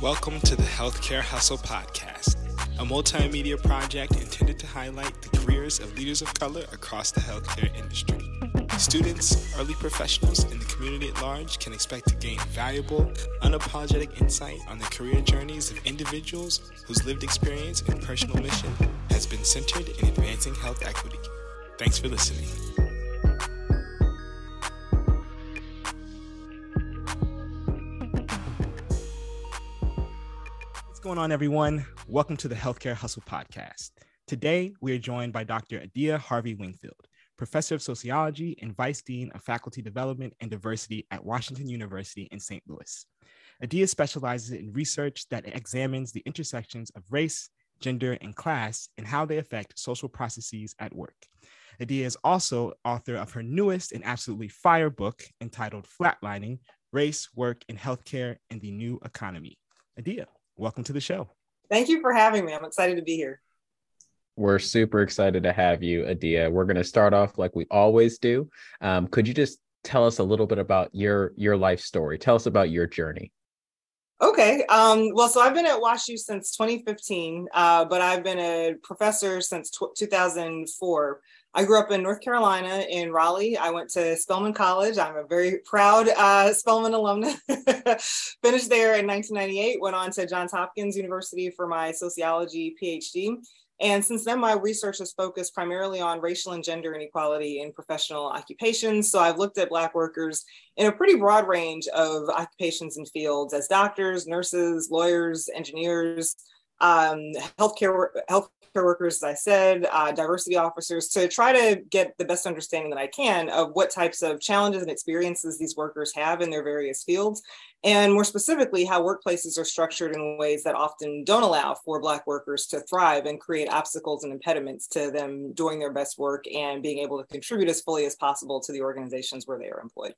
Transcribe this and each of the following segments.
Welcome to the Healthcare Hustle Podcast, a multimedia project intended to highlight the careers of leaders of color across the healthcare industry. Students, early professionals, and the community at large can expect to gain valuable, unapologetic insight on the career journeys of individuals whose lived experience and personal mission has been centered in advancing health equity. Thanks for listening. Going on, everyone? Welcome to the Healthcare Hustle Podcast. Today, we are joined by Dr. Adia Harvey Wingfield, Professor of Sociology and Vice Dean of Faculty Development and Diversity at Washington University in St. Louis. Adia specializes in research that examines the intersections of race, gender, and class and how they affect social processes at work. Adia is also author of her newest and absolutely fire book entitled Flatlining Race, Work, and Healthcare in the New Economy. Adia, welcome to the show. Thank you for having me. I'm excited to be here. We're super excited to have you, Adia. We're going to start off like we always do. Um, could you just tell us a little bit about your your life story? Tell us about your journey. Okay. Um, well, so I've been at WashU since 2015, uh, but I've been a professor since t- 2004. I grew up in North Carolina in Raleigh. I went to Spelman College. I'm a very proud uh, Spelman alumna. Finished there in 1998, went on to Johns Hopkins University for my sociology PhD. And since then, my research has focused primarily on racial and gender inequality in professional occupations. So I've looked at Black workers in a pretty broad range of occupations and fields as doctors, nurses, lawyers, engineers, um, healthcare, health workers, as I said, uh, diversity officers, to try to get the best understanding that I can of what types of challenges and experiences these workers have in their various fields, and more specifically, how workplaces are structured in ways that often don't allow for Black workers to thrive and create obstacles and impediments to them doing their best work and being able to contribute as fully as possible to the organizations where they are employed.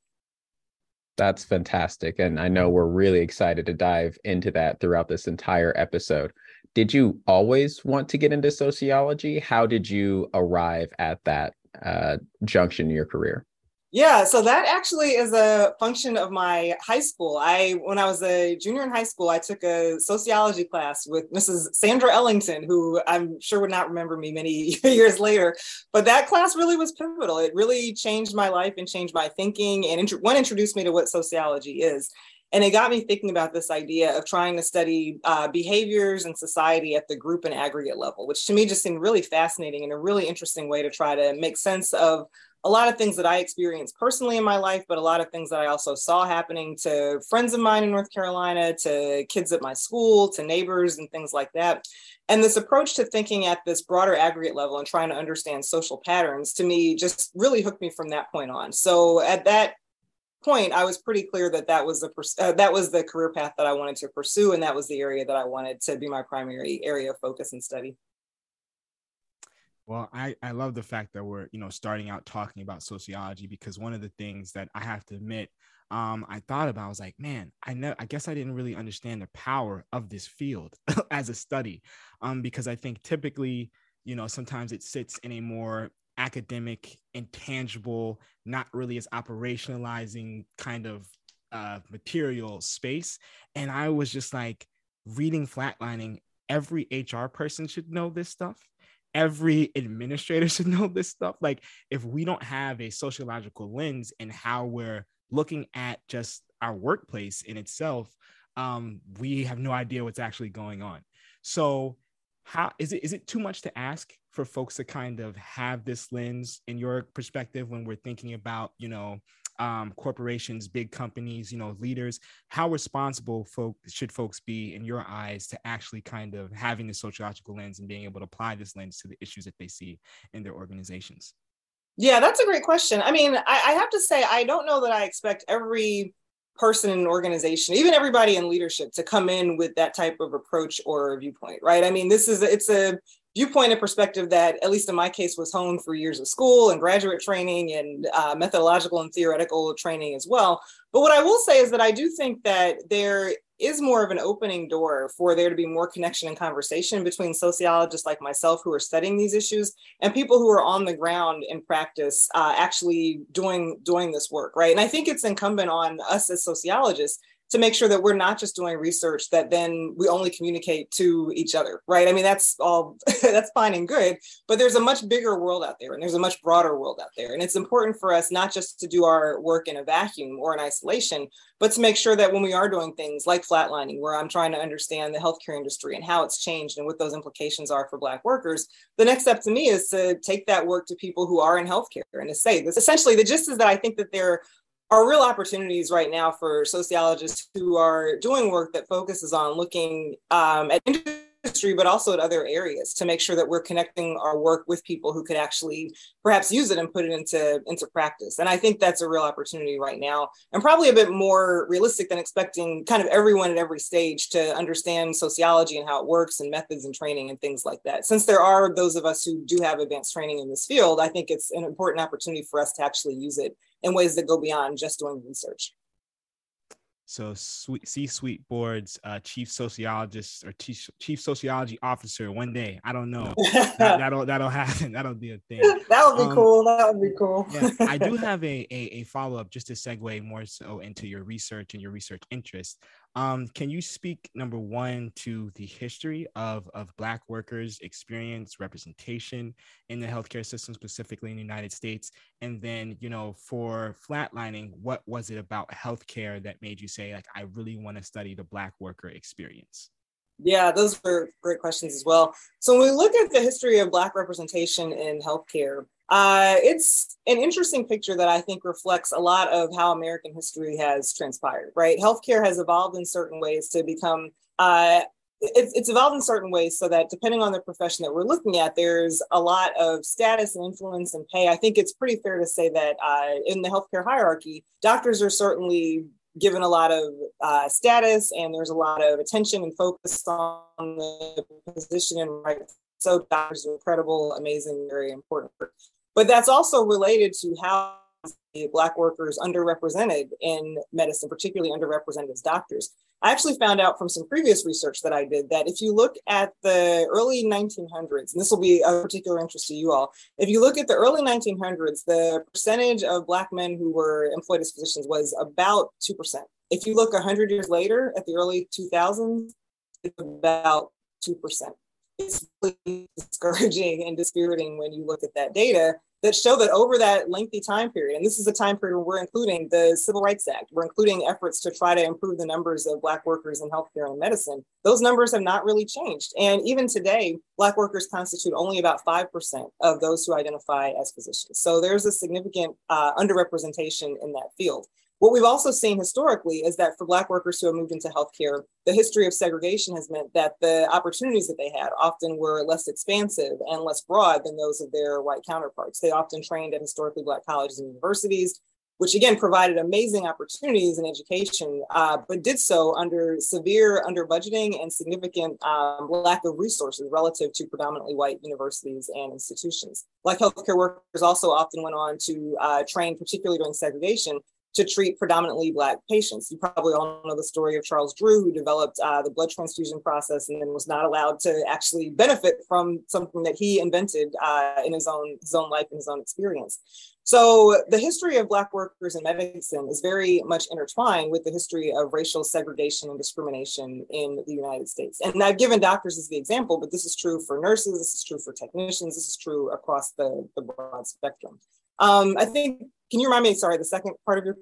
That's fantastic. And I know we're really excited to dive into that throughout this entire episode did you always want to get into sociology? How did you arrive at that uh, junction in your career? Yeah, so that actually is a function of my high school. I when I was a junior in high school, I took a sociology class with Mrs. Sandra Ellington, who I'm sure would not remember me many years later. But that class really was pivotal. It really changed my life and changed my thinking and int- one introduced me to what sociology is. And it got me thinking about this idea of trying to study uh, behaviors and society at the group and aggregate level, which to me just seemed really fascinating and a really interesting way to try to make sense of a lot of things that I experienced personally in my life, but a lot of things that I also saw happening to friends of mine in North Carolina, to kids at my school, to neighbors, and things like that. And this approach to thinking at this broader aggregate level and trying to understand social patterns to me just really hooked me from that point on. So at that point, I was pretty clear that that was the uh, that was the career path that I wanted to pursue, and that was the area that I wanted to be my primary area of focus and study. Well, I, I love the fact that we're, you know, starting out talking about sociology because one of the things that I have to admit, um, I thought about, I was like, man, I know, I guess I didn't really understand the power of this field as a study. Um, because I think typically, you know, sometimes it sits in a more academic, intangible, not really as operationalizing kind of uh, material space. And I was just like reading flatlining, every HR person should know this stuff. Every administrator should know this stuff. Like, if we don't have a sociological lens in how we're looking at just our workplace in itself, um, we have no idea what's actually going on. So, how is it is it too much to ask for folks to kind of have this lens in your perspective when we're thinking about you know um, corporations big companies you know leaders? How responsible folk should folks be in your eyes to actually kind of having the sociological lens and being able to apply this lens to the issues that they see in their organizations? Yeah that's a great question. I mean I, I have to say i don't know that i expect every person in an organization, even everybody in leadership, to come in with that type of approach or viewpoint, right? I mean, this is it's a viewpoint and perspective that, at least in my case, was honed through years of school and graduate training and uh, methodological and theoretical training as well. But what I will say is that I do think that there is more of an opening door for there to be more connection and conversation between sociologists like myself who are studying these issues and people who are on the ground in practice uh, actually doing doing this work right? And i think it's incumbent on us as sociologists to make sure that we're not just doing research that then we only communicate to each other, right? I mean, that's all that's fine and good, but there's a much bigger world out there and there's a much broader world out there. And it's important for us not just to do our work in a vacuum or in isolation, but to make sure that when we are doing things like flatlining, where I'm trying to understand the healthcare industry and how it's changed and what those implications are for Black workers, the next step to me is to take that work to people who are in healthcare and to say this. Essentially, the gist is that I think that there are real opportunities right now for sociologists who are doing work that focuses on looking um, at industry, but also at other areas to make sure that we're connecting our work with people who could actually perhaps use it and put it into, into practice. And I think that's a real opportunity right now, and probably a bit more realistic than expecting kind of everyone at every stage to understand sociology and how it works and methods and training and things like that. Since there are those of us who do have advanced training in this field, I think it's an important opportunity for us to actually use it in ways that go beyond just doing research. So C-suite boards, uh, chief sociologist or chief, chief sociology officer one day. I don't know. that, will that'll happen. That'll be a thing. That would be um, cool. That would be cool. yeah, I do have a, a, a follow up just to segue more so into your research and your research interest. Um, can you speak number one to the history of, of Black workers' experience, representation in the healthcare system, specifically in the United States? And then, you know, for flatlining, what was it about healthcare that made you say, like, I really want to study the Black worker experience? Yeah, those were great questions as well. So when we look at the history of Black representation in healthcare, uh, it's an interesting picture that I think reflects a lot of how American history has transpired, right? Healthcare has evolved in certain ways to become, uh, it's, it's evolved in certain ways so that depending on the profession that we're looking at, there's a lot of status and influence and pay. I think it's pretty fair to say that uh, in the healthcare hierarchy, doctors are certainly given a lot of uh, status and there's a lot of attention and focus on the position and right so doctors are incredible amazing very important but that's also related to how Black workers underrepresented in medicine, particularly underrepresented as doctors. I actually found out from some previous research that I did that if you look at the early 1900s, and this will be of particular interest to you all, if you look at the early 1900s, the percentage of Black men who were employed as physicians was about 2%. If you look 100 years later at the early 2000s, it's about 2% it's really discouraging and dispiriting when you look at that data that show that over that lengthy time period, and this is a time period where we're including the Civil Rights Act, we're including efforts to try to improve the numbers of Black workers in healthcare and medicine. Those numbers have not really changed. And even today, Black workers constitute only about 5% of those who identify as physicians. So there's a significant uh, underrepresentation in that field. What we've also seen historically is that for Black workers who have moved into healthcare, the history of segregation has meant that the opportunities that they had often were less expansive and less broad than those of their white counterparts. They often trained at historically Black colleges and universities, which again provided amazing opportunities in education, uh, but did so under severe under budgeting and significant um, lack of resources relative to predominantly white universities and institutions. Black healthcare workers also often went on to uh, train, particularly during segregation, to treat predominantly Black patients. You probably all know the story of Charles Drew, who developed uh, the blood transfusion process and then was not allowed to actually benefit from something that he invented uh, in his own, his own life and his own experience. So the history of Black workers in medicine is very much intertwined with the history of racial segregation and discrimination in the United States. And I've given doctors as the example, but this is true for nurses, this is true for technicians, this is true across the, the broad spectrum. Um, I think can you remind me? Sorry, the second part of your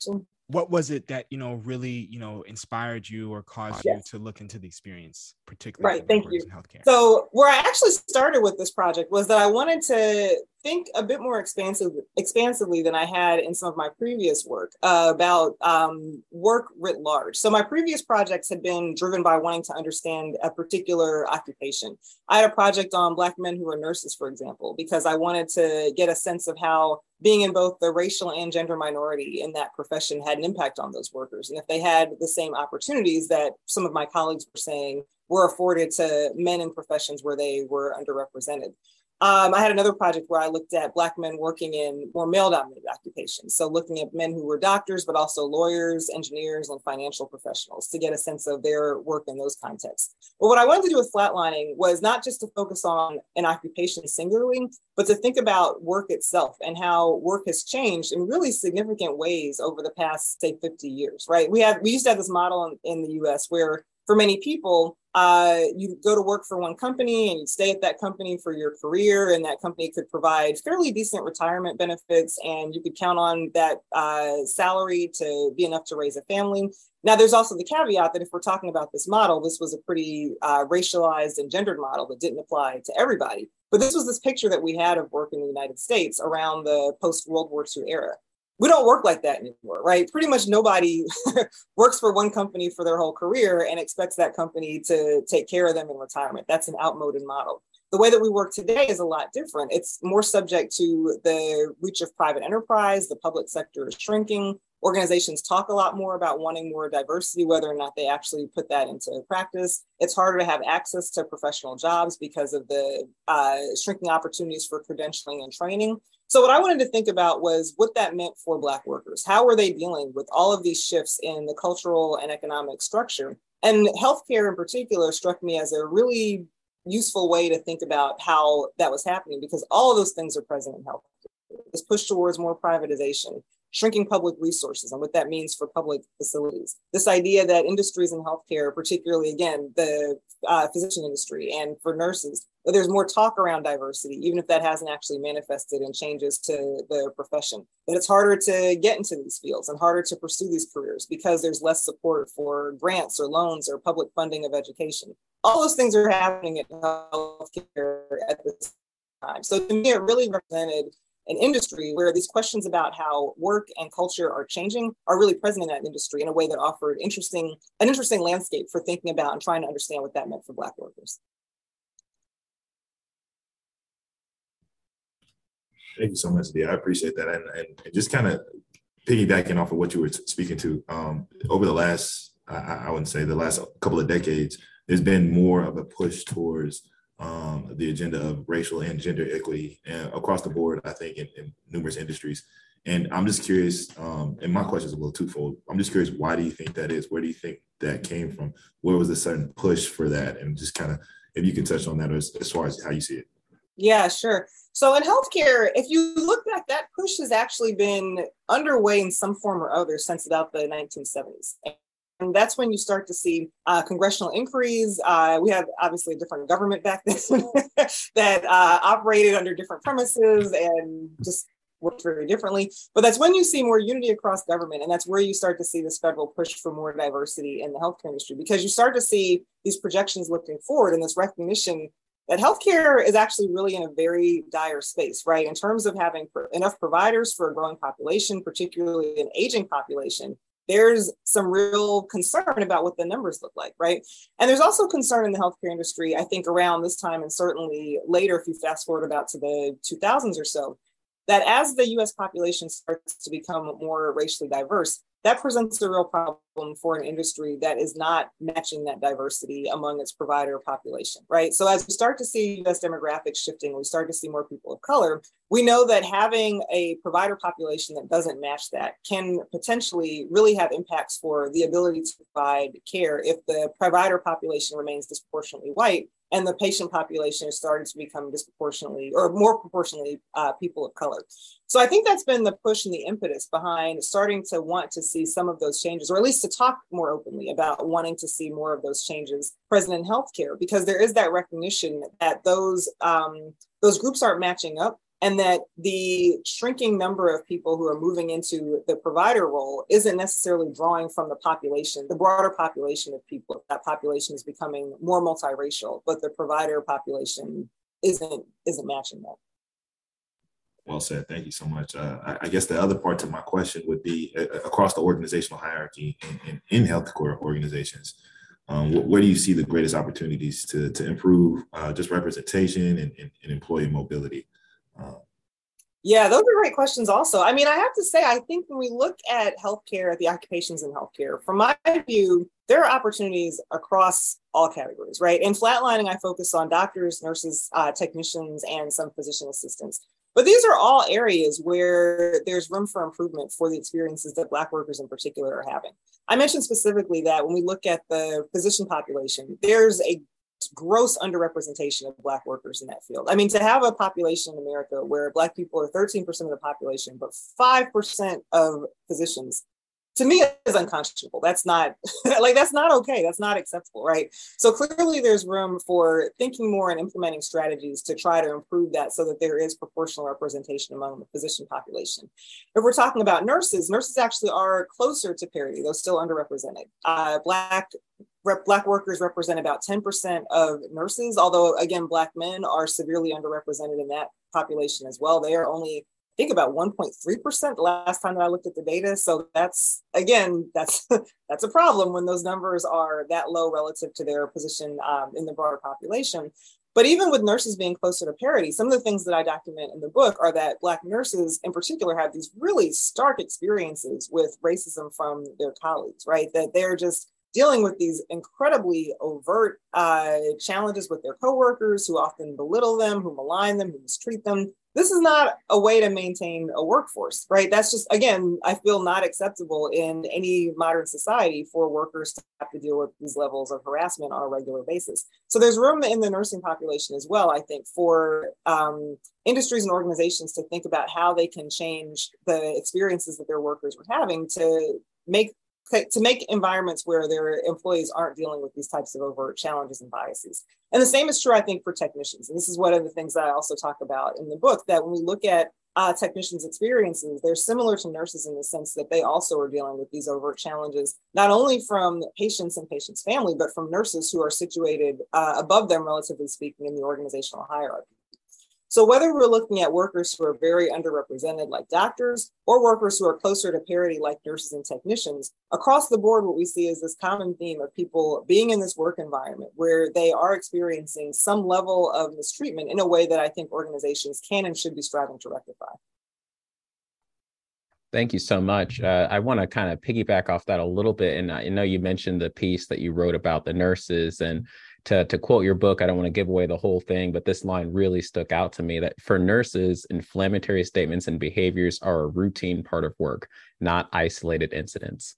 question. What was it that you know really you know inspired you or caused yes. you to look into the experience, particularly right? Thank you. healthcare. So where I actually started with this project was that I wanted to think a bit more expansive, expansively than I had in some of my previous work uh, about um, work writ large. So my previous projects had been driven by wanting to understand a particular occupation. I had a project on Black men who were nurses, for example, because I wanted to get a sense of how being in both the racial and gender minority in that profession had an impact on those workers. And if they had the same opportunities that some of my colleagues were saying were afforded to men in professions where they were underrepresented. Um, I had another project where I looked at Black men working in more male dominated occupations. So, looking at men who were doctors, but also lawyers, engineers, and financial professionals to get a sense of their work in those contexts. But what I wanted to do with flatlining was not just to focus on an occupation singularly, but to think about work itself and how work has changed in really significant ways over the past, say, 50 years, right? We have, we used to have this model in, in the US where for many people, uh, you go to work for one company and you stay at that company for your career, and that company could provide fairly decent retirement benefits, and you could count on that uh, salary to be enough to raise a family. Now, there's also the caveat that if we're talking about this model, this was a pretty uh, racialized and gendered model that didn't apply to everybody. But this was this picture that we had of work in the United States around the post World War II era we don't work like that anymore, right? Pretty much nobody works for one company for their whole career and expects that company to take care of them in retirement. That's an outmoded model. The way that we work today is a lot different. It's more subject to the reach of private enterprise, the public sector is shrinking. Organizations talk a lot more about wanting more diversity, whether or not they actually put that into practice. It's harder to have access to professional jobs because of the uh, shrinking opportunities for credentialing and training. So, what I wanted to think about was what that meant for Black workers. How were they dealing with all of these shifts in the cultural and economic structure? And healthcare in particular struck me as a really useful way to think about how that was happening because all of those things are present in healthcare. This push towards more privatization, shrinking public resources and what that means for public facilities. This idea that industries in healthcare, particularly again, the uh, physician industry and for nurses, there's more talk around diversity, even if that hasn't actually manifested in changes to the profession. That it's harder to get into these fields and harder to pursue these careers because there's less support for grants or loans or public funding of education. All those things are happening in healthcare at this time. So to me, it really represented an industry where these questions about how work and culture are changing are really present in that industry in a way that offered interesting an interesting landscape for thinking about and trying to understand what that meant for black workers thank you so much Dia. i appreciate that and, and just kind of piggybacking off of what you were speaking to um, over the last I, I wouldn't say the last couple of decades there's been more of a push towards um, the agenda of racial and gender equity and across the board, I think, in, in numerous industries. And I'm just curious, um, and my question is a little twofold. I'm just curious, why do you think that is? Where do you think that came from? Where was the sudden push for that? And just kind of, if you can touch on that as, as far as how you see it. Yeah, sure. So in healthcare, if you look back, that push has actually been underway in some form or other since about the 1970s. And that's when you start to see uh, congressional inquiries. Uh, we had obviously a different government back then that uh, operated under different premises and just worked very differently. But that's when you see more unity across government. And that's where you start to see this federal push for more diversity in the healthcare industry because you start to see these projections looking forward and this recognition that healthcare is actually really in a very dire space, right? In terms of having enough providers for a growing population, particularly an aging population, there's some real concern about what the numbers look like, right? And there's also concern in the healthcare industry, I think, around this time and certainly later, if you fast forward about to the 2000s or so, that as the US population starts to become more racially diverse, that presents a real problem for an industry that is not matching that diversity among its provider population, right? So as we start to see US demographics shifting, we start to see more people of color, we know that having a provider population that doesn't match that can potentially really have impacts for the ability to provide care if the provider population remains disproportionately white and the patient population is starting to become disproportionately or more proportionally uh, people of color. So I think that's been the push and the impetus behind starting to want to see some of those changes, or at least to talk more openly about wanting to see more of those changes present in healthcare, because there is that recognition that those um, those groups aren't matching up and that the shrinking number of people who are moving into the provider role isn't necessarily drawing from the population, the broader population of people. That population is becoming more multiracial, but the provider population isn't isn't matching that. Well said. Thank you so much. Uh, I, I, guess the other part to my question would be uh, across the organizational hierarchy in, in, in healthcare organizations. Um, where do you see the greatest opportunities to, to improve uh, just representation and, and, and employee mobility? Yeah, those are great questions. Also, I mean, I have to say, I think when we look at healthcare, at the occupations in healthcare, from my view, there are opportunities across all categories, right? In flatlining, I focus on doctors, nurses, uh, technicians, and some physician assistants. But these are all areas where there's room for improvement for the experiences that Black workers in particular are having. I mentioned specifically that when we look at the physician population, there's a gross underrepresentation of Black workers in that field. I mean, to have a population in America where Black people are 13% of the population, but 5% of physicians, to me is unconscionable. That's not like that's not okay. That's not acceptable, right? So clearly there's room for thinking more and implementing strategies to try to improve that so that there is proportional representation among the physician population. If we're talking about nurses, nurses actually are closer to parity, though still underrepresented. Uh, black rep, black workers represent about 10% of nurses, although again, black men are severely underrepresented in that population as well. They are only, I think about 1.3% the last time that I looked at the data. So that's again, that's that's a problem when those numbers are that low relative to their position um, in the broader population. But even with nurses being closer to parity, some of the things that I document in the book are that Black nurses in particular have these really stark experiences with racism from their colleagues, right? That they're just dealing with these incredibly overt uh, challenges with their coworkers who often belittle them, who malign them, who mistreat them. This is not a way to maintain a workforce, right? That's just, again, I feel not acceptable in any modern society for workers to have to deal with these levels of harassment on a regular basis. So there's room in the nursing population as well, I think, for um, industries and organizations to think about how they can change the experiences that their workers are having to make to make environments where their employees aren't dealing with these types of overt challenges and biases. And the same is true, I think, for technicians. And this is one of the things that I also talk about in the book that when we look at uh, technicians' experiences, they're similar to nurses in the sense that they also are dealing with these overt challenges, not only from patients and patients' family, but from nurses who are situated uh, above them, relatively speaking, in the organizational hierarchy. So whether we're looking at workers who are very underrepresented like doctors or workers who are closer to parity like nurses and technicians, across the board, what we see is this common theme of people being in this work environment where they are experiencing some level of mistreatment in a way that I think organizations can and should be striving to rectify. Thank you so much. Uh, I want to kind of piggyback off that a little bit. And I know you mentioned the piece that you wrote about the nurses and to to quote your book, I don't want to give away the whole thing, but this line really stuck out to me that for nurses, inflammatory statements and behaviors are a routine part of work, not isolated incidents.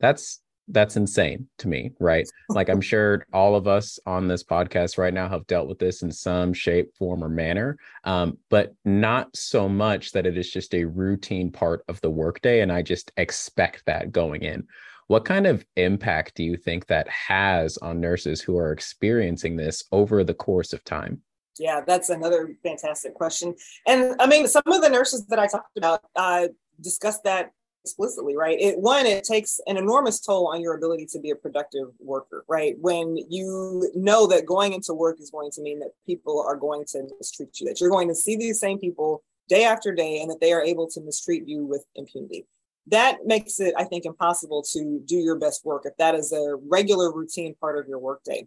That's that's insane to me, right? Like I'm sure all of us on this podcast right now have dealt with this in some shape, form, or manner, um, but not so much that it is just a routine part of the workday, and I just expect that going in. What kind of impact do you think that has on nurses who are experiencing this over the course of time? Yeah, that's another fantastic question. And I mean, some of the nurses that I talked about uh, discussed that explicitly, right? It one, it takes an enormous toll on your ability to be a productive worker, right? When you know that going into work is going to mean that people are going to mistreat you, that you're going to see these same people day after day, and that they are able to mistreat you with impunity that makes it, I think, impossible to do your best work if that is a regular routine part of your workday.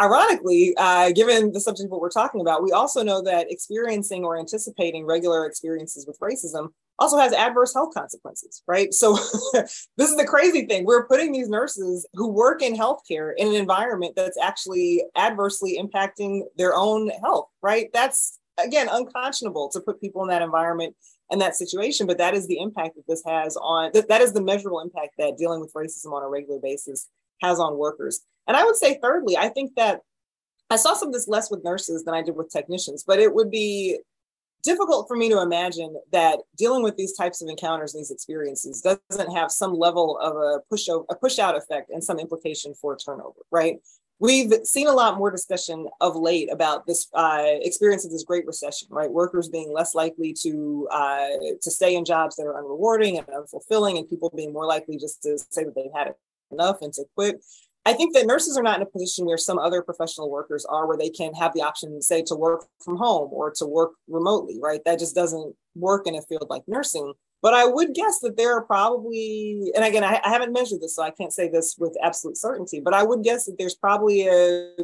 Ironically, uh, given the subject of what we're talking about, we also know that experiencing or anticipating regular experiences with racism also has adverse health consequences, right? So, this is the crazy thing. We're putting these nurses who work in healthcare in an environment that's actually adversely impacting their own health, right? That's, again, unconscionable to put people in that environment and that situation but that is the impact that this has on that, that is the measurable impact that dealing with racism on a regular basis has on workers. And i would say thirdly i think that i saw some of this less with nurses than i did with technicians but it would be difficult for me to imagine that dealing with these types of encounters and these experiences doesn't have some level of a push a push out effect and some implication for turnover right we've seen a lot more discussion of late about this uh, experience of this great recession, right? Workers being less likely to uh, to stay in jobs that are unrewarding and unfulfilling, and people being more likely just to say that they've had enough and to quit. I think that nurses are not in a position where some other professional workers are, where they can have the option, say, to work from home or to work remotely, right? That just doesn't work in a field like nursing. But I would guess that there are probably, and again, I, I, haven't measured this, so I can't say this with absolute certainty, but I would guess that there's probably a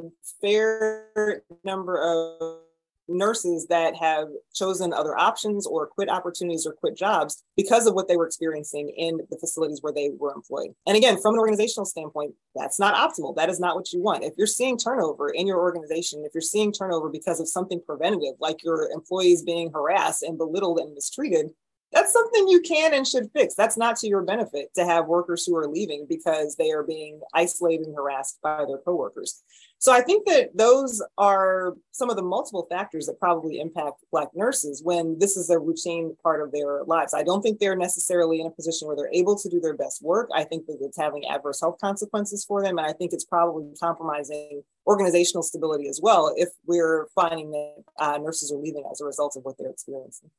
fair number of nurses that have chosen other options or quit opportunities or quit jobs because of what they were experiencing in the facilities where they were employed. And again, from an organizational standpoint, that's not optimal. That is not what you want. If you're seeing turnover in your organization, if you're seeing turnover because of something preventative, like your employees being harassed and belittled and mistreated, that's something you can and should fix. That's not to your benefit to have workers who are leaving because they are being isolated and harassed by their coworkers. So I think that those are some of the multiple factors that probably impact Black nurses when this is a routine part of their lives. I don't think they're necessarily in a position where they're able to do their best work. I think that it's having adverse health consequences for them. And I think it's probably compromising organizational stability as well if we're finding that uh, nurses are leaving as a result of what they're experiencing.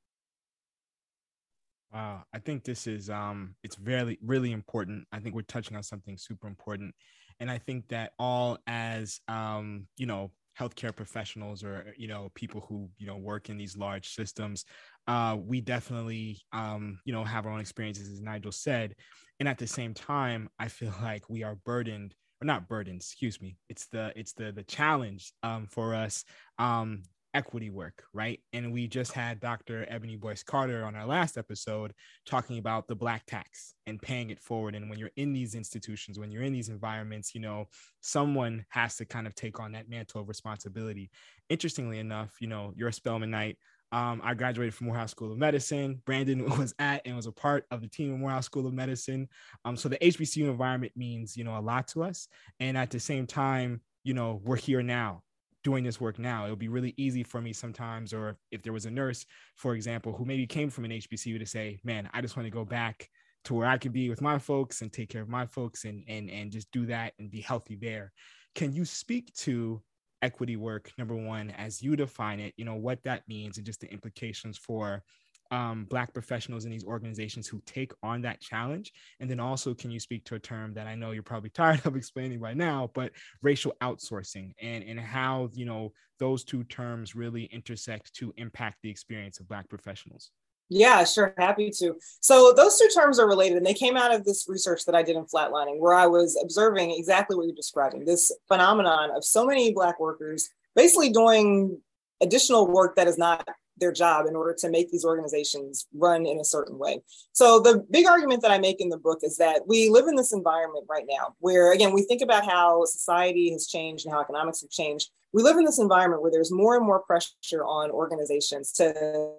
Wow, I think this is um it's really really important. I think we're touching on something super important. And I think that all as um, you know, healthcare professionals or you know people who you know work in these large systems uh, we definitely um, you know have our own experiences as nigel said and at the same time i feel like we are burdened or not burdened excuse me it's the it's the the challenge um, for us um, equity work, right? And we just had Dr. Ebony Boyce Carter on our last episode talking about the black tax and paying it forward. And when you're in these institutions, when you're in these environments, you know, someone has to kind of take on that mantle of responsibility. Interestingly enough, you know, you're a Spelmanite. Um, I graduated from Morehouse School of Medicine. Brandon was at and was a part of the team at Morehouse School of Medicine. Um, so the HBCU environment means, you know, a lot to us. And at the same time, you know, we're here now doing this work now. It would be really easy for me sometimes, or if there was a nurse, for example, who maybe came from an HBCU to say, man, I just want to go back to where I can be with my folks and take care of my folks and and and just do that and be healthy there. Can you speak to equity work number one as you define it you know what that means and just the implications for um, Black professionals in these organizations who take on that challenge? And then also, can you speak to a term that I know you're probably tired of explaining right now, but racial outsourcing and, and how, you know, those two terms really intersect to impact the experience of Black professionals? Yeah, sure. Happy to. So those two terms are related and they came out of this research that I did in flatlining where I was observing exactly what you're describing this phenomenon of so many Black workers basically doing additional work that is not their job in order to make these organizations run in a certain way. So the big argument that I make in the book is that we live in this environment right now where again we think about how society has changed and how economics have changed. We live in this environment where there's more and more pressure on organizations to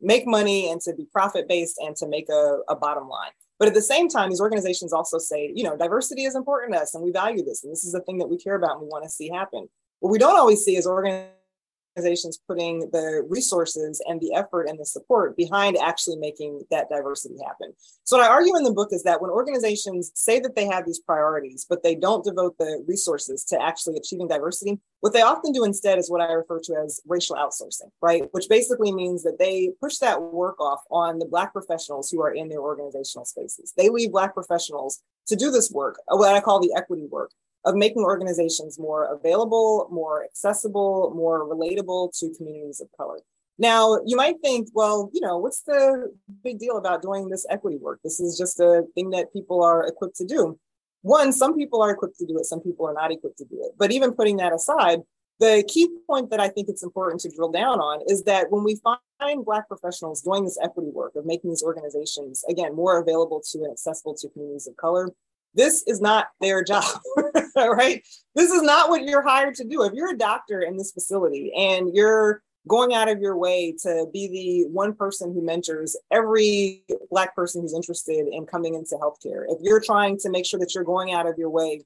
make money and to be profit based and to make a, a bottom line. But at the same time, these organizations also say, you know, diversity is important to us and we value this. And this is the thing that we care about and we want to see happen. What we don't always see is organizations organizations putting the resources and the effort and the support behind actually making that diversity happen. So, what I argue in the book is that when organizations say that they have these priorities, but they don't devote the resources to actually achieving diversity, what they often do instead is what I refer to as racial outsourcing, right? Which basically means that they push that work off on the Black professionals who are in their organizational spaces. They leave Black professionals to do this work, what I call the equity work of making organizations more available, more accessible, more relatable to communities of color. Now, you might think, well, you know, what's the big deal about doing this equity work? This is just a thing that people are equipped to do. One, some people are equipped to do it, some people are not equipped to do it. But even putting that aside, the key point that I think it's important to drill down on is that when we find Black professionals doing this equity work of making these organizations, again, more available to and accessible to communities of color, this is not their job, right? This is not what you're hired to do. If you're a doctor in this facility and you're going out of your way to be the one person who mentors every Black person who's interested in coming into healthcare, if you're trying to make sure that you're going out of your way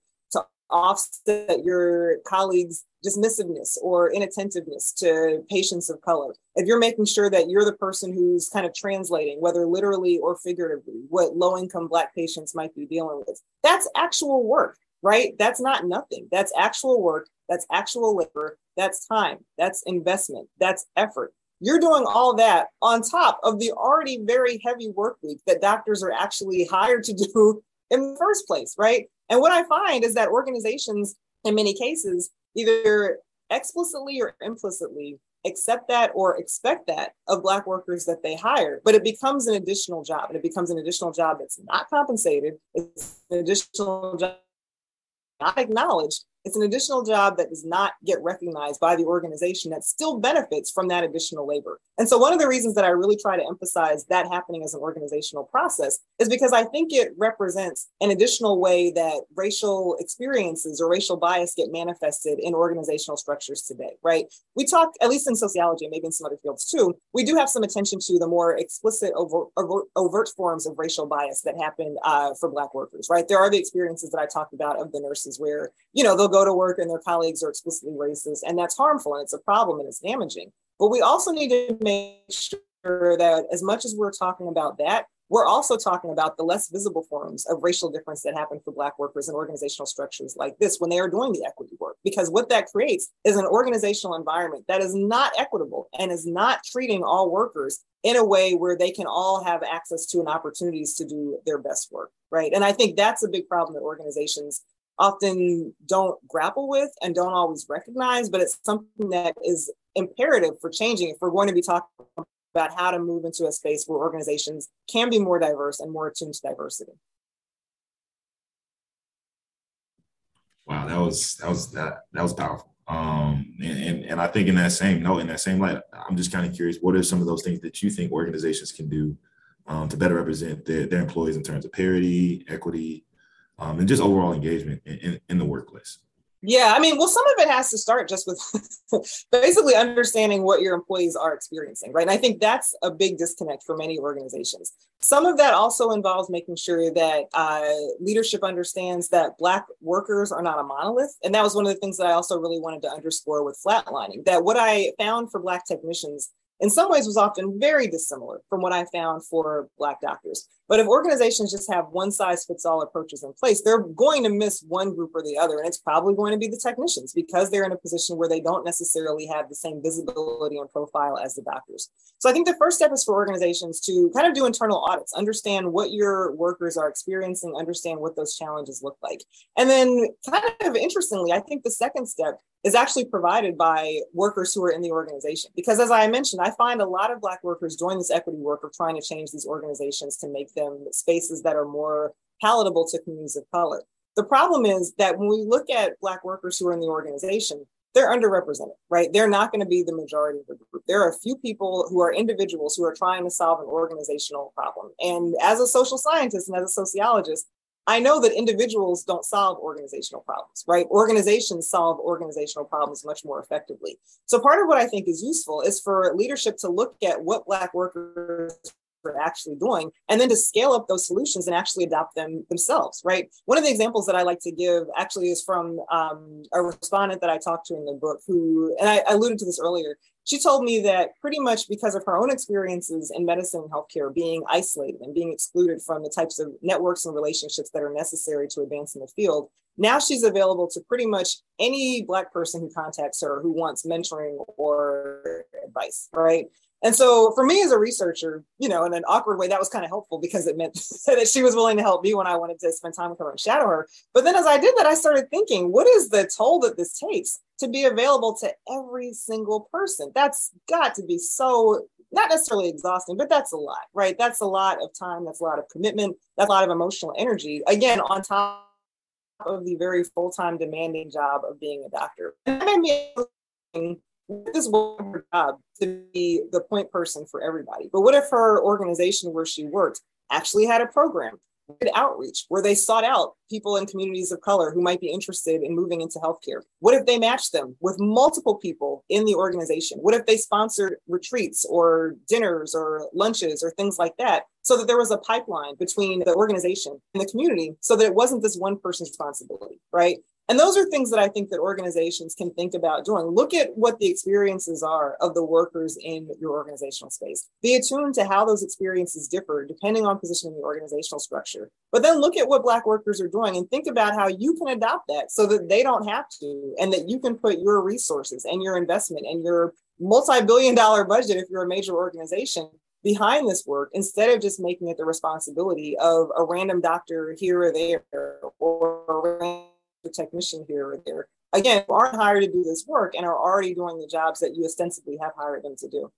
offset your colleagues' dismissiveness or inattentiveness to patients of color. If you're making sure that you're the person who's kind of translating, whether literally or figuratively, what low income Black patients might be dealing with, that's actual work, right? That's not nothing. That's actual work. That's actual labor. That's time. That's investment. That's effort. You're doing all that on top of the already very heavy work week that doctors are actually hired to do in the first place, right? And what I find is that organizations, in many cases, either explicitly or implicitly accept that or expect that of Black workers that they hire, but it becomes an additional job and it becomes an additional job that's not compensated. It's an additional job not acknowledged It's an additional job that does not get recognized by the organization that still benefits from that additional labor. And so, one of the reasons that I really try to emphasize that happening as an organizational process is because I think it represents an additional way that racial experiences or racial bias get manifested in organizational structures today, right? We talk, at least in sociology, and maybe in some other fields too, we do have some attention to the more explicit, overt, overt, forms of racial bias that happen uh, for Black workers, right? There are the experiences that I talked about of the nurses where, you know, they'll go to work and their colleagues are explicitly racist, and that's harmful and it's a problem and it's damaging. But we also need to make sure that as much as we're talking about that, we're also talking about the less visible forms of racial difference that happen for Black workers in organizational structures like this when they are doing the equity work. Because what that creates is an organizational environment that is not equitable and is not treating all workers in a way where they can all have access to and opportunities to do their best work, right? And I think that's a big problem that organizations often don't grapple with and don't always recognize, but it's something that is imperative for changing if we're going to be talking about how to move into a space where organizations can be more diverse and more attuned to diversity. Wow, that was that was that that was powerful. Um, and, and, and I think in that same note, in that same light, I'm just kind of curious, what are some of those things that you think organizations can do um, to better represent their, their employees in terms of parity, equity, um, and just overall engagement in, in, in the workplace? Yeah, I mean, well, some of it has to start just with basically understanding what your employees are experiencing, right? And I think that's a big disconnect for many organizations. Some of that also involves making sure that uh, leadership understands that Black workers are not a monolith. And that was one of the things that I also really wanted to underscore with flatlining that what I found for Black technicians in some ways was often very dissimilar from what I found for Black doctors. But if organizations just have one size fits all approaches in place, they're going to miss one group or the other. And it's probably going to be the technicians because they're in a position where they don't necessarily have the same visibility and profile as the doctors. So I think the first step is for organizations to kind of do internal audits, understand what your workers are experiencing, understand what those challenges look like. And then, kind of interestingly, I think the second step is actually provided by workers who are in the organization. Because as I mentioned, I find a lot of Black workers join this equity work of trying to change these organizations to make them spaces that are more palatable to communities of color. The problem is that when we look at Black workers who are in the organization, they're underrepresented, right? They're not going to be the majority of the group. There are a few people who are individuals who are trying to solve an organizational problem. And as a social scientist and as a sociologist, I know that individuals don't solve organizational problems, right? Organizations solve organizational problems much more effectively. So, part of what I think is useful is for leadership to look at what Black workers are actually doing and then to scale up those solutions and actually adopt them themselves, right? One of the examples that I like to give actually is from um, a respondent that I talked to in the book who, and I, I alluded to this earlier, she told me that pretty much because of her own experiences in medicine and healthcare, being isolated and being excluded from the types of networks and relationships that are necessary to advance in the field, now she's available to pretty much any Black person who contacts her who wants mentoring or advice, right? And so for me as a researcher, you know, in an awkward way, that was kind of helpful because it meant that she was willing to help me when I wanted to spend time with her and shadow her. But then as I did that, I started thinking, what is the toll that this takes to be available to every single person? That's got to be so not necessarily exhausting, but that's a lot, right? That's a lot of time, that's a lot of commitment, that's a lot of emotional energy. Again, on top of the very full-time demanding job of being a doctor. And that made me this was her job to be the point person for everybody. But what if her organization where she worked actually had a program, outreach, where they sought out people in communities of color who might be interested in moving into healthcare? What if they matched them with multiple people in the organization? What if they sponsored retreats or dinners or lunches or things like that? So that there was a pipeline between the organization and the community so that it wasn't this one person's responsibility, right? And those are things that I think that organizations can think about doing. Look at what the experiences are of the workers in your organizational space. Be attuned to how those experiences differ depending on position in the organizational structure. But then look at what Black workers are doing and think about how you can adopt that so that they don't have to, and that you can put your resources and your investment and your multi billion dollar budget if you're a major organization behind this work instead of just making it the responsibility of a random doctor here or there or a technician here or there. Again, aren't hired to do this work and are already doing the jobs that you ostensibly have hired them to do.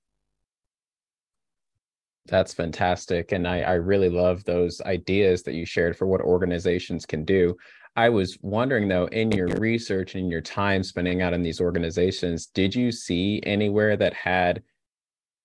That's fantastic. And I, I really love those ideas that you shared for what organizations can do. I was wondering though, in your research and your time spending out in these organizations, did you see anywhere that had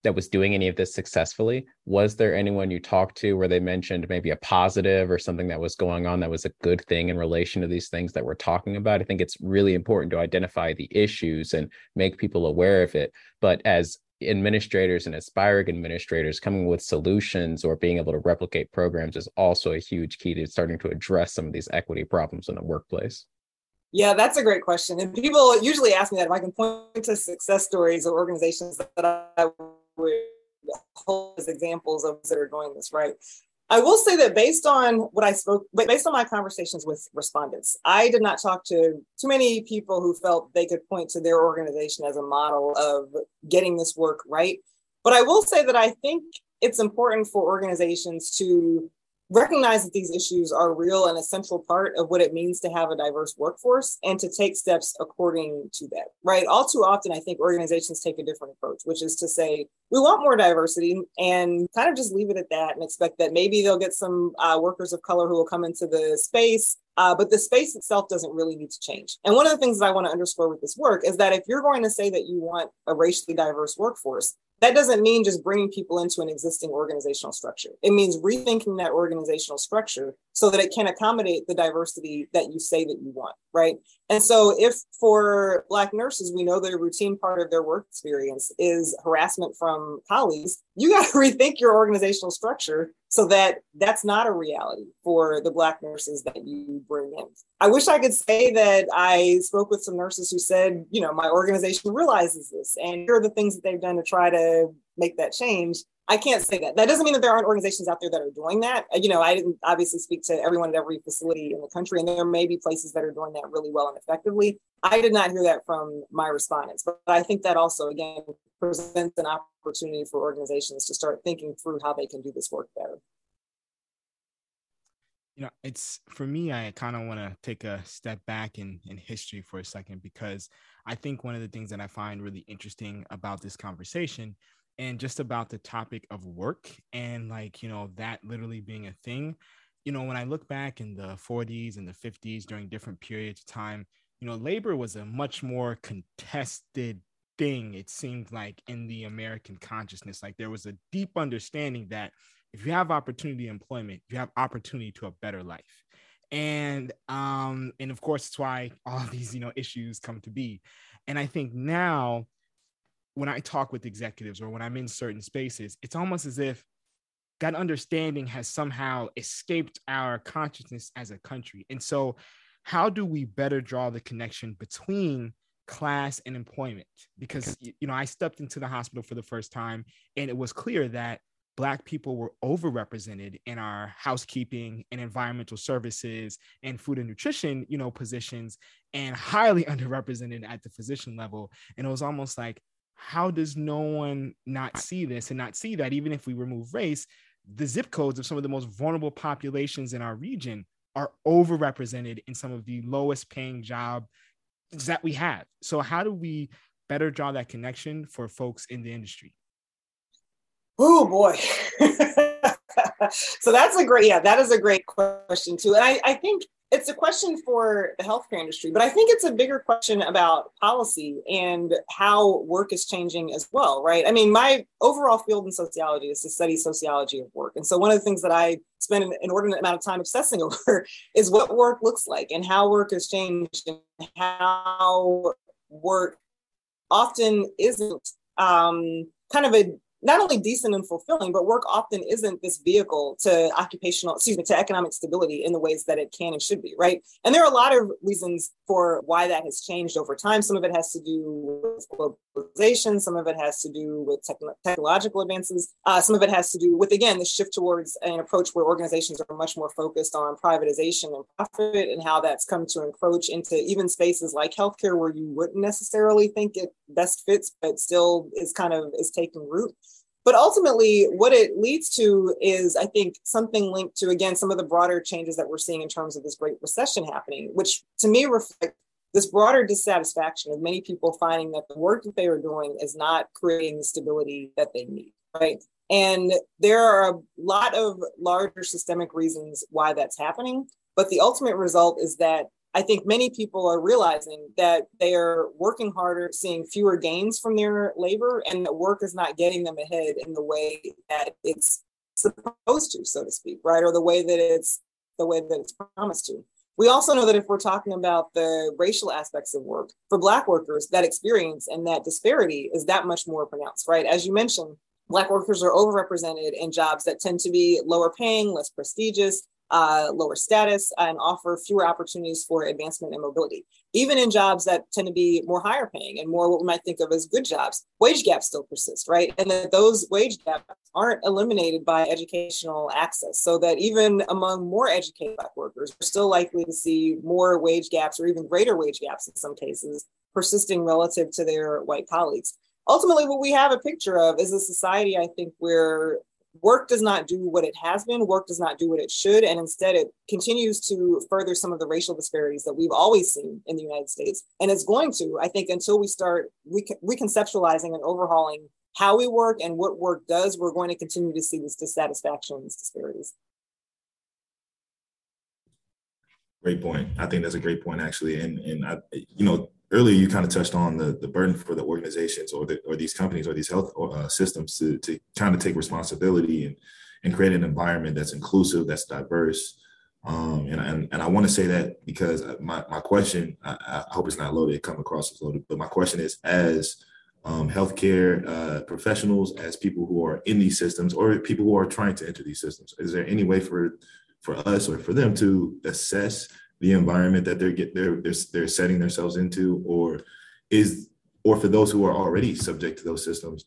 that was doing any of this successfully? Was there anyone you talked to where they mentioned maybe a positive or something that was going on that was a good thing in relation to these things that we're talking about? I think it's really important to identify the issues and make people aware of it. But as administrators and aspiring administrators coming with solutions or being able to replicate programs is also a huge key to starting to address some of these equity problems in the workplace. Yeah, that's a great question. And people usually ask me that if I can point to success stories or organizations that I would hold as examples of that are doing this right. I will say that based on what I spoke, based on my conversations with respondents, I did not talk to too many people who felt they could point to their organization as a model of getting this work right. But I will say that I think it's important for organizations to recognize that these issues are real and a central part of what it means to have a diverse workforce and to take steps according to that, right? All too often, I think organizations take a different approach, which is to say, we want more diversity and kind of just leave it at that and expect that maybe they'll get some uh, workers of color who will come into the space. Uh, but the space itself doesn't really need to change. And one of the things that I want to underscore with this work is that if you're going to say that you want a racially diverse workforce, that doesn't mean just bringing people into an existing organizational structure. It means rethinking that organizational structure so that it can accommodate the diversity that you say that you want, right? And so, if for Black nurses, we know that a routine part of their work experience is harassment from colleagues, you got to rethink your organizational structure so that that's not a reality for the Black nurses that you bring in. I wish I could say that I spoke with some nurses who said, you know, my organization realizes this and here are the things that they've done to try to make that change. I can't say that. That doesn't mean that there aren't organizations out there that are doing that. Uh, you know, I didn't obviously speak to everyone at every facility in the country, and there may be places that are doing that really well and effectively. I did not hear that from my respondents, but I think that also, again, presents an opportunity for organizations to start thinking through how they can do this work better. You know, it's for me, I kind of want to take a step back in, in history for a second because I think one of the things that I find really interesting about this conversation and just about the topic of work and like you know that literally being a thing. You know when i look back in the 40s and the 50s during different periods of time you know labor was a much more contested thing it seemed like in the american consciousness. Like there was a deep understanding that if you have opportunity employment you have opportunity to a better life. And um and of course it's why all these you know issues come to be. And i think now when I talk with executives or when I'm in certain spaces, it's almost as if that understanding has somehow escaped our consciousness as a country. And so, how do we better draw the connection between class and employment? Because, you know, I stepped into the hospital for the first time and it was clear that Black people were overrepresented in our housekeeping and environmental services and food and nutrition, you know, positions and highly underrepresented at the physician level. And it was almost like, how does no one not see this and not see that even if we remove race, the zip codes of some of the most vulnerable populations in our region are overrepresented in some of the lowest paying jobs that we have. So how do we better draw that connection for folks in the industry? Oh boy. so that's a great, yeah, that is a great question too. And I, I think it's a question for the healthcare industry, but I think it's a bigger question about policy and how work is changing as well, right? I mean, my overall field in sociology is to study sociology of work. And so one of the things that I spend an inordinate amount of time obsessing over is what work looks like and how work has changed and how work often isn't um, kind of a not only decent and fulfilling, but work often isn't this vehicle to occupational, excuse me, to economic stability in the ways that it can and should be, right? And there are a lot of reasons for why that has changed over time. Some of it has to do with globalization, some of it has to do with techn- technological advances, uh, some of it has to do with, again, the shift towards an approach where organizations are much more focused on privatization and profit and how that's come to encroach into even spaces like healthcare where you wouldn't necessarily think it best fits, but still is kind of is taking root. But ultimately, what it leads to is, I think, something linked to, again, some of the broader changes that we're seeing in terms of this great resignation happening, which to me reflects this broader dissatisfaction of many people finding that the work that they are doing is not creating the stability that they need, right? And there are a lot of larger systemic reasons why that's happening. But the ultimate result is that I think many people are realizing that they are working harder, seeing fewer gains from their labor, and that work is not getting them ahead in the way that it's supposed to, so to speak, right? Or the way that it's the way that it's promised to. We also know that if we're talking about the racial aspects of work for Black workers, that experience and that disparity is that much more pronounced, right? As you mentioned, Black workers are overrepresented in jobs that tend to be lower paying, less prestigious, uh, lower status, and offer fewer opportunities for advancement and mobility. Even in jobs that tend to be more higher paying and more what we might think of as good jobs, wage gaps still persist, right? And that those wage gaps aren't eliminated by educational access. So that even among more educated Black workers, we're still likely to see more wage gaps or even greater wage gaps in some cases persisting relative to their white colleagues ultimately what we have a picture of is a society i think where work does not do what it has been work does not do what it should and instead it continues to further some of the racial disparities that we've always seen in the united states. And it's going to i think until we start reconceptualizing and overhauling how we work and what work does we're going to continue to see this dissatisfaction and these disparities. Great point. I think that's a great point actually. And and i you know earlier you kind of touched on the, the burden for the organizations or the, or these companies or these health uh, systems to, to kind of take responsibility and, and create an environment that's inclusive, that's diverse. Um, and, and, and I want to say that because my, my question, I, I, hope it's not loaded, come across as loaded, but my question is as um, healthcare uh, professionals, as people who are in these systems or people who are trying to enter these systems, is there any way for, for us or for them to assess the environment that they're get they're, they're they're setting themselves into or is or for those who are already subject to those systems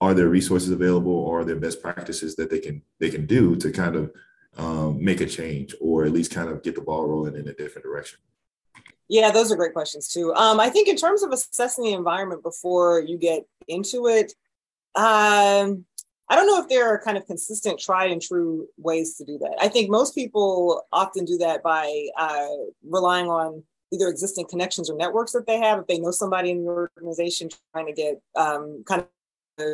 are there resources available or are there best practices that they can they can do to kind of um, make a change or at least kind of get the ball rolling in a different direction? Yeah those are great questions too. Um, i think in terms of assessing the environment before you get into it um, I don't know if there are kind of consistent, tried and true ways to do that. I think most people often do that by uh, relying on either existing connections or networks that they have. If they know somebody in the organization trying to get um, kind of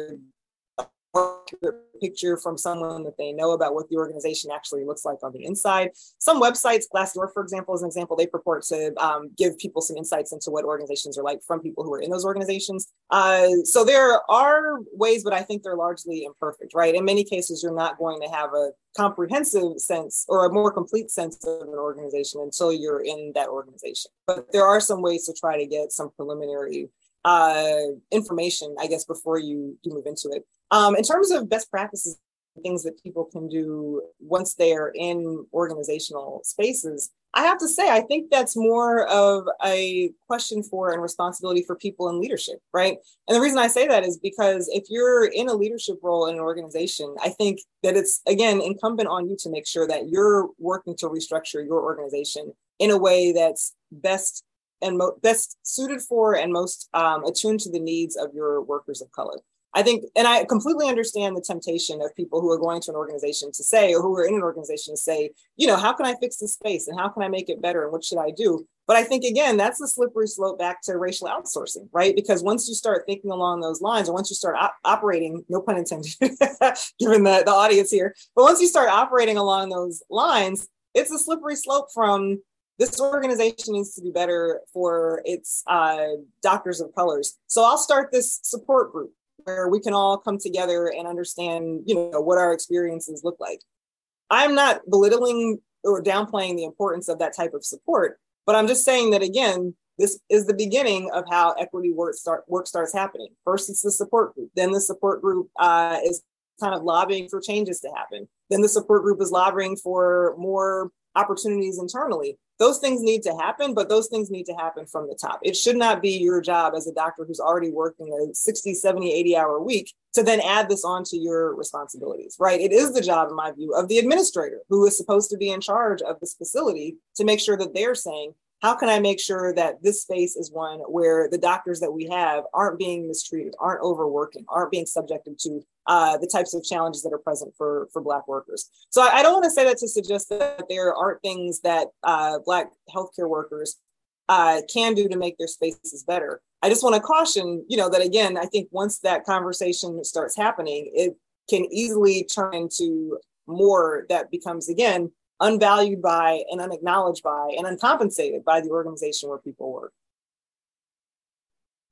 picture from someone that they know about what the organization actually looks like on the inside. Some websites, Glassdoor, for example, is an example, they purport to um, give people some insights into what organizations are like from people who are in those organizations. Uh, so there are ways, but I think they're largely imperfect, right? In many cases, you're not going to have a comprehensive sense or a more complete sense of an organization until you're in that organization. But there are some ways to try to get some preliminary uh, information, I guess, before you, you move into it. Um, in terms of best practices, things that people can do once they are in organizational spaces, I have to say, I think that's more of a question for and responsibility for people in leadership, right? And the reason I say that is because if you're in a leadership role in an organization, I think that it's, again, incumbent on you to make sure that you're working to restructure your organization in a way that's best and mo- best suited for and most um, attuned to the needs of your workers of color. I think, and I completely understand the temptation of people who are going to an organization to say, or who are in an organization to say, you know, how can I fix this space and how can I make it better and what should I do? But I think, again, that's a slippery slope back to racial outsourcing, right? Because once you start thinking along those lines, or once you start op- operating, no pun intended, given the, the audience here, but once you start operating along those lines, it's a slippery slope from this organization needs to be better for its uh, doctors of colors. So I'll start this support group where we can all come together and understand, you know, what our experiences look like. I'm not belittling or downplaying the importance of that type of support, but I'm just saying that again, this is the beginning of how equity work start work starts happening. First, it's the support group. Then the support group uh, is kind of lobbying for changes to happen. Then the support group is lobbying for more opportunities internally those things need to happen, but those things need to happen from the top. It should not be your job as a doctor who's already working a 60, 70, 80 hour week to then add this onto your responsibilities, right? It is the job, in my view, of the administrator who is supposed to be in charge of this facility to make sure that they're saying, how can I make sure that this space is one where the doctors that we have aren't being mistreated, aren't overworking, aren't being subjected to uh, the types of challenges that are present for for Black workers. So I, I don't want to say that to suggest that there aren't things that uh, Black healthcare workers uh, can do to make their spaces better. I just want to caution, you know, that again, I think once that conversation starts happening, it can easily turn into more that becomes again unvalued by and unacknowledged by and uncompensated by the organization where people work.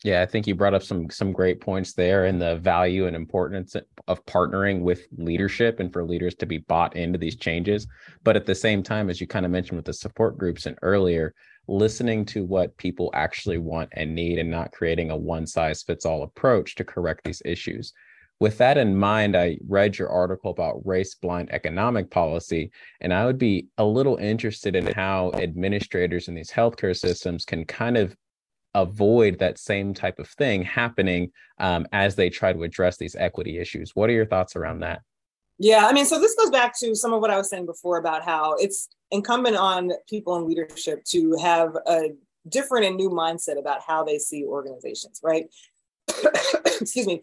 Yeah, I think you brought up some some great points there and the value and importance of partnering with leadership and for leaders to be bought into these changes. But at the same time, as you kind of mentioned with the support groups and earlier, listening to what people actually want and need and not creating a one size fits all approach to correct these issues. With that in mind, I read your article about race blind economic policy, and I would be a little interested in how administrators in these healthcare systems can kind of avoid that same type of thing happening um, as they try to address these equity issues. What are your thoughts around that? Yeah, I mean, so this goes back to some of what I was saying before about how it's incumbent on people in leadership to have a different and new mindset about how they see organizations, right? Excuse me.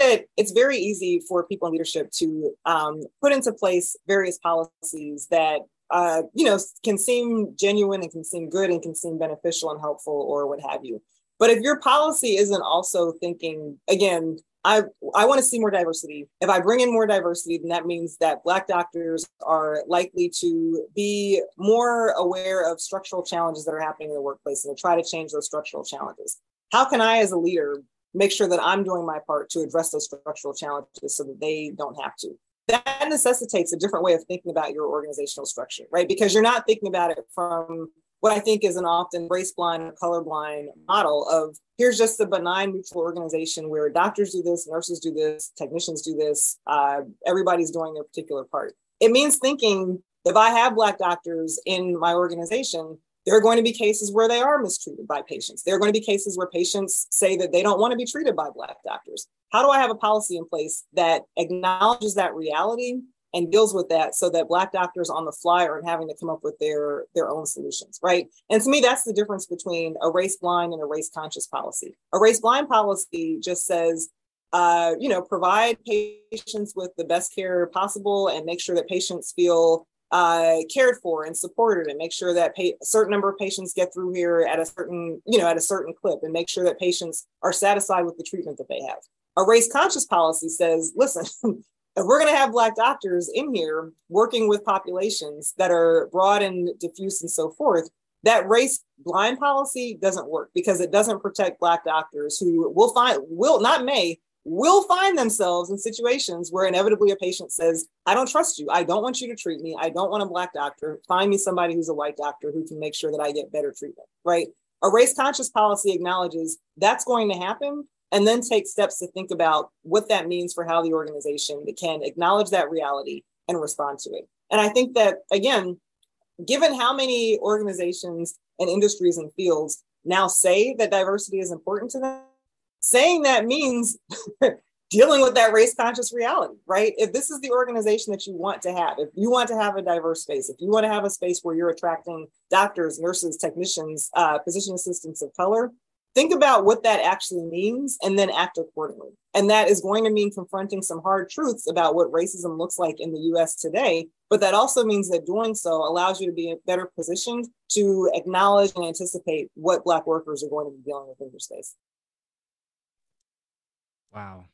It's very easy for people in leadership to um, put into place various policies that uh, you know, can seem genuine and can seem good and can seem beneficial and helpful or what have you. But if your policy isn't also thinking, again, I, I want to see more diversity. If I bring in more diversity, then that means that Black doctors are likely to be more aware of structural challenges that are happening in the workplace and to try to change those structural challenges. How can I, as a leader, make sure that I'm doing my part to address those structural challenges so that they don't have to? that necessitates a different way of thinking about your organizational structure, right? Because you're not thinking about it from what I think is an often race blind or colorblind model of here's just a benign mutual organization where doctors do this, nurses do this, technicians do this, uh, everybody's doing their particular part. It means thinking if I have Black doctors in my organization, there are going to be cases where they are mistreated by patients. There are going to be cases where patients say that they don't want to be treated by Black doctors. How do I have a policy in place that acknowledges that reality and deals with that so that Black doctors on the fly aren't having to come up with their, their own solutions, right? And to me, that's the difference between a race blind and a race conscious policy. A race blind policy just says, uh, you know, provide patients with the best care possible and make sure that patients feel uh, cared for and supported and make sure that a certain number of patients get through here at a certain you know at a certain clip and make sure that patients are satisfied with the treatment that they have. A race conscious policy says listen if we're going to have black doctors in here working with populations that are broad and diffuse and so forth. That race blind policy doesn't work because it doesn't protect black doctors who will find will not may will find themselves in situations where inevitably a patient says, I don't trust you. I don't want you to treat me. I don't want a black doctor. Find me somebody who's a white doctor who can make sure that I get better treatment, right? A race conscious policy acknowledges that's going to happen and then take steps to think about what that means for how the organization can acknowledge that reality and respond to it. And I think that, again, given how many organizations and industries and fields now say that diversity is important to them, saying that means dealing with that race conscious reality, right? If this is the organization that you want to have, if you want to have a diverse space, if you want to have a space where you're attracting doctors, nurses, technicians, uh, physician assistants of color, think about what that actually means and then act accordingly. And that is going to mean confronting some hard truths about what racism looks like in the US today. But that also means that doing so allows you to be better positioned to acknowledge and anticipate what Black workers are going to be dealing with in your space. Wow.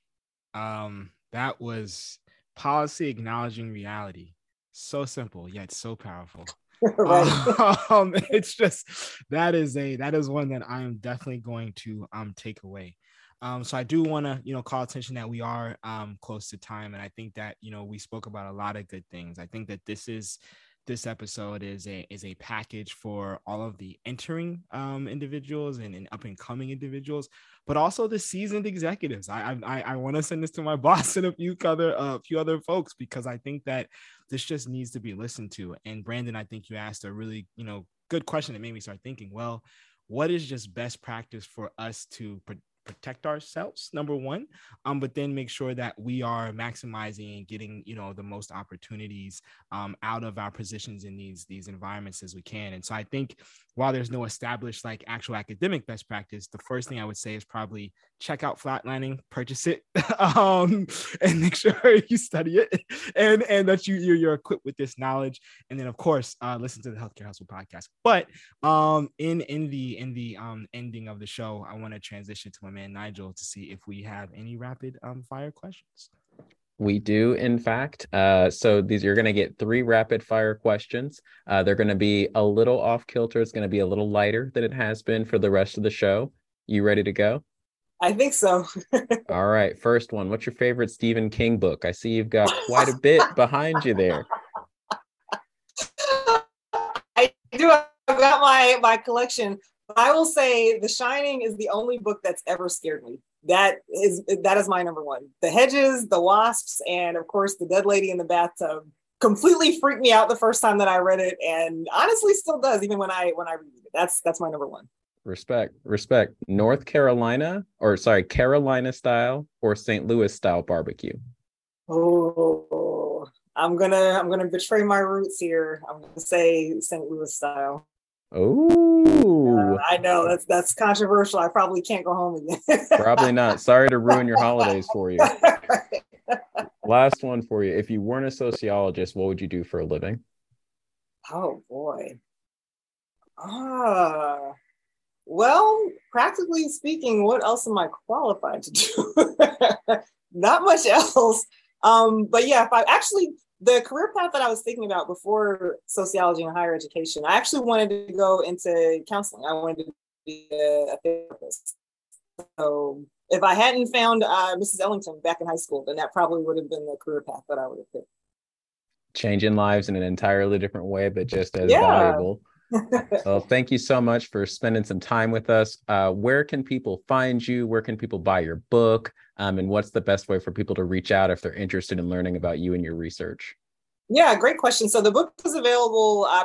Um, that was policy acknowledging reality. So simple, yet so powerful. um, it's just that is a that is one that I am definitely going to um take away. Um, so I do want to, you know, call attention that we are um, close to time, and I think that you know we spoke about a lot of good things. I think that this is this episode is a is a package for all of the entering um, individuals and, and up and coming individuals, but also the seasoned executives. I I, I want to send this to my boss and a few other a uh, few other folks because I think that this just needs to be listened to. And Brandon, I think you asked a really you know good question that made me start thinking. Well, what is just best practice for us to protect ourselves number one um, but then make sure that we are maximizing and getting you know the most opportunities um, out of our positions in these these environments as we can. And so i think while there's no established like actual academic best practice, the first thing I would say is probably check out flatlining, purchase it, um, and make sure you study it and and that you you're, you're equipped with this knowledge. And then of course, uh, listen to the Healthcare Hustle podcast. But um, in in the in the um ending of the show, I want to transition to my man Nigel to see if we have any rapid um fire questions. We do, in fact. Uh, so these you're going to get three rapid fire questions. Uh, they're going to be a little off kilter. It's going to be a little lighter than it has been for the rest of the show. You ready to go? I think so. All right. First one. What's your favorite Stephen King book? I see you've got quite a bit behind you there. I do. I've got my my collection. I will say, The Shining is the only book that's ever scared me that is that is my number one. The hedges, the wasps, and of course the dead lady in the bathtub completely freaked me out the first time that I read it, and honestly still does even when I when I read it. That's that's my number one. Respect, respect. North Carolina, or sorry, Carolina style or St. Louis style barbecue. Oh, I'm gonna I'm gonna betray my roots here. I'm gonna say St. Louis style. Oh, uh, I know that's that's controversial. I probably can't go home again. probably not. Sorry to ruin your holidays for you. Last one for you. If you weren't a sociologist, what would you do for a living? Oh boy. Ah. Well, practically speaking, what else am I qualified to do? Not much else. Um, but yeah, if I actually the career path that I was thinking about before sociology and higher education, I actually wanted to go into counseling. I wanted to be a, therapist. So if I hadn't found uh, Mrs. Ellington back in high school, then that probably would have been the career path that I would have picked. Changing lives in an entirely different way, but just as yeah. valuable. Well, thank you so much for spending some time with us. Uh, where can people find you? Where can people buy your book? Um, and what's the best way for people to reach out if they're interested in learning about you and your research? Yeah, great question. So the book is available uh,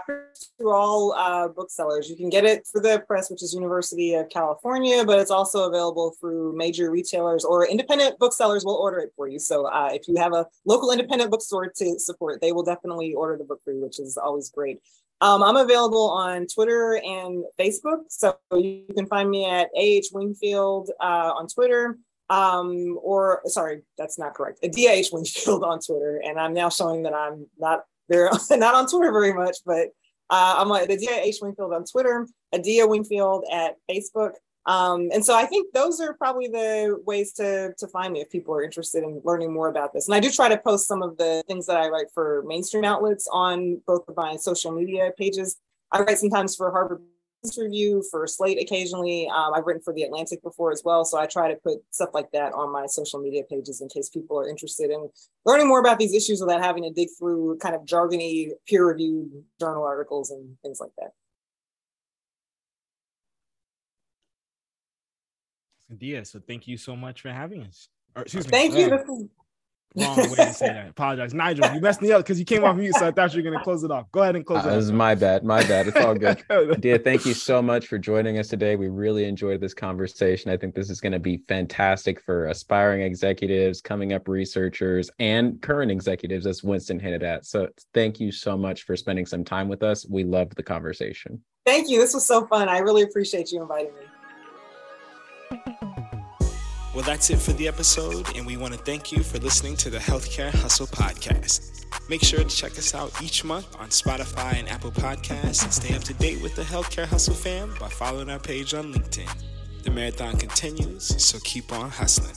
through all uh, booksellers. You can get it through the press, which is University of California, but it's also available through major retailers or independent booksellers will order it for you. So uh, if you have a local independent bookstore to support, they will definitely order the book for you, which is always great. Um, I'm available on Twitter and Facebook. So you can find me at AH Wingfield uh, on Twitter. Um, or sorry, that's not correct. DH Wingfield on Twitter. And I'm now showing that I'm not there, not on Twitter very much, but uh, I'm like the DH Wingfield on Twitter, Adia Wingfield at Facebook. Um, and so I think those are probably the ways to, to find me if people are interested in learning more about this. And I do try to post some of the things that I write for mainstream outlets on both of my social media pages. I write sometimes for Harvard Business Review, for Slate occasionally. Um, I've written for The Atlantic before as well. So I try to put stuff like that on my social media pages in case people are interested in learning more about these issues without having to dig through kind of jargony, peer reviewed journal articles and things like that. Dia, so thank you so much for having us. Or, excuse me. Thank you. This is Wrong way to say that. Apologize, Nigel. You messed me up because you came off mute, so I thought you were gonna close it off. Go ahead and close uh, it. This is my bad. My bad. It's all good. Dia, thank you so much for joining us today. We really enjoyed this conversation. I think this is going to be fantastic for aspiring executives, coming up researchers, and current executives, as Winston hinted at. So thank you so much for spending some time with us. We loved the conversation. Thank you. This was so fun. I really appreciate you inviting me. Well, that's it for the episode, and we want to thank you for listening to the Healthcare Hustle Podcast. Make sure to check us out each month on Spotify and Apple Podcasts and stay up to date with the Healthcare Hustle fam by following our page on LinkedIn. The marathon continues, so keep on hustling.